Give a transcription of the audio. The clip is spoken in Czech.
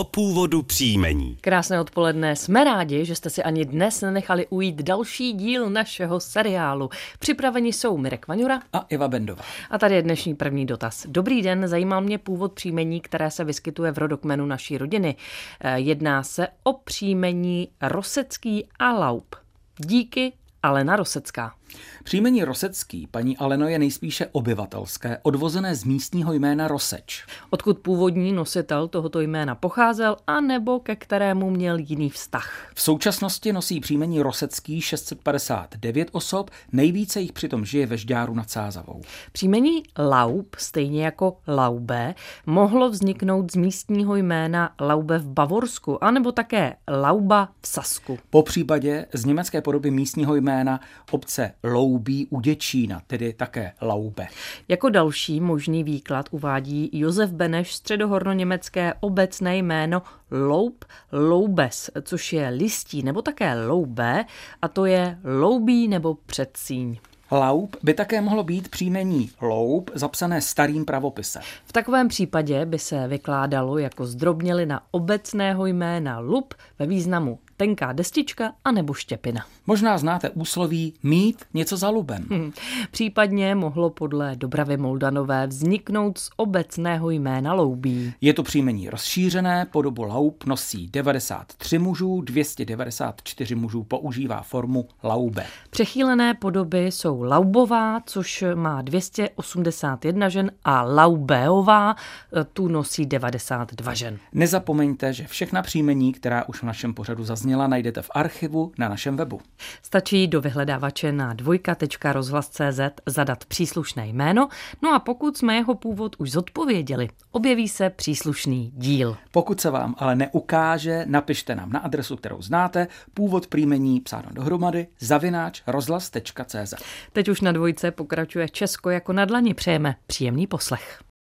o původu příjmení. Krásné odpoledne, jsme rádi, že jste si ani dnes nenechali ujít další díl našeho seriálu. Připraveni jsou Mirek Vaňura a Iva Bendová. A tady je dnešní první dotaz. Dobrý den, zajímal mě původ příjmení, které se vyskytuje v rodokmenu naší rodiny. Eh, jedná se o příjmení Rosecký a Laup. Díky Alena Rosecká. Příjmení Rosecký paní Aleno je nejspíše obyvatelské, odvozené z místního jména Roseč. Odkud původní nositel tohoto jména pocházel a nebo ke kterému měl jiný vztah. V současnosti nosí příjmení Rosecký 659 osob, nejvíce jich přitom žije ve Žďáru nad Sázavou. Příjmení Laub, stejně jako Laube, mohlo vzniknout z místního jména Laube v Bavorsku, anebo také Lauba v Sasku. Po případě z německé podoby místního jména obce Loubí u Děčína, tedy také Laube. Jako další možný výklad uvádí Josef Beneš středohorno-německé obecné jméno Loub Loubes, což je listí nebo také loube, a to je loubí nebo předsíň. Laub by také mohlo být příjmení loub zapsané starým pravopisem. V takovém případě by se vykládalo jako zdrobnělina obecného jména lup ve významu tenká destička a nebo štěpina. Možná znáte úsloví mít něco za lubem. Hmm. Případně mohlo podle Dobravy Moldanové vzniknout z obecného jména loubí. Je to příjmení rozšířené, podobu laub nosí 93 mužů, 294 mužů používá formu laube. Přechýlené podoby jsou laubová, což má 281 žen a laubeová, tu nosí 92 žen. Nezapomeňte, že všechna příjmení, která už v našem pořadu zazněla, zazněla, najdete v archivu na našem webu. Stačí do vyhledávače na dvojka.rozhlas.cz zadat příslušné jméno, no a pokud jsme jeho původ už zodpověděli, objeví se příslušný díl. Pokud se vám ale neukáže, napište nám na adresu, kterou znáte, původ příjmení psáno dohromady, zavináč rozhlas.cz. Teď už na dvojce pokračuje Česko jako na dlani. Přejeme příjemný poslech.